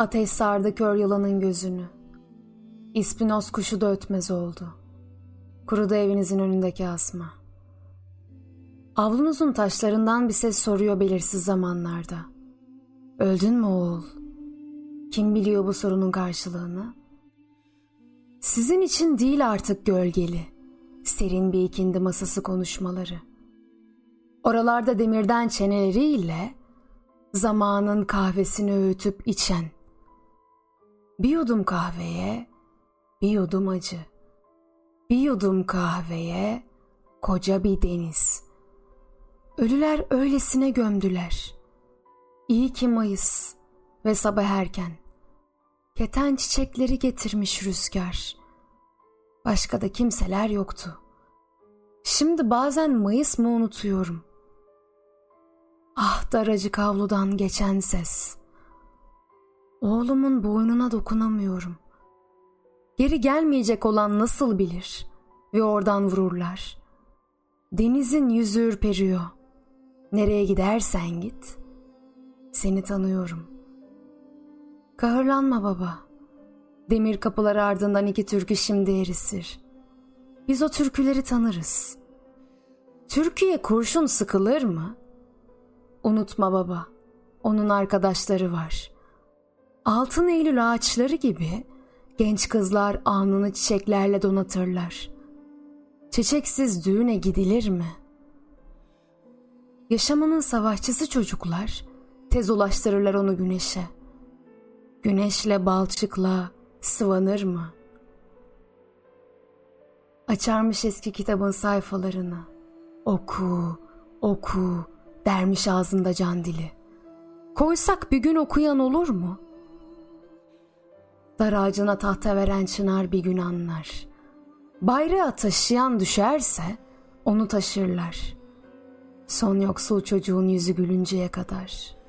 Ateş sardı kör yılanın gözünü. İspinoz kuşu da ötmez oldu. Kurudu evinizin önündeki asma. Avlunuzun taşlarından bir ses soruyor belirsiz zamanlarda. Öldün mü oğul? Kim biliyor bu sorunun karşılığını? Sizin için değil artık gölgeli, serin bir ikindi masası konuşmaları. Oralarda demirden çeneleriyle zamanın kahvesini öğütüp içen. Bir yudum kahveye, bir yudum acı. Bir yudum kahveye, koca bir deniz. Ölüler öylesine gömdüler. İyi ki Mayıs ve sabah erken. Keten çiçekleri getirmiş rüzgar. Başka da kimseler yoktu. Şimdi bazen Mayıs mı unutuyorum. Ah daracık avludan geçen ses. Oğlumun boynuna dokunamıyorum. Geri gelmeyecek olan nasıl bilir? Ve oradan vururlar. Denizin yüzü ürperiyor. Nereye gidersen git. Seni tanıyorum. Kahırlanma baba. Demir kapılar ardından iki türkü şimdi erisir. Biz o türküleri tanırız. Türkiye kurşun sıkılır mı? Unutma baba, onun arkadaşları var. Altın Eylül ağaçları gibi genç kızlar alnını çiçeklerle donatırlar. Çiçeksiz düğüne gidilir mi? Yaşamanın savaşçısı çocuklar tez ulaştırırlar onu güneşe. Güneşle balçıkla sıvanır mı? Açarmış eski kitabın sayfalarını. Oku, oku, dermiş ağzında can dili. Koysak bir gün okuyan olur mu? Dar ağacına tahta veren çınar bir gün anlar. Bayrağı taşıyan düşerse onu taşırlar. Son yoksul çocuğun yüzü gülünceye kadar.''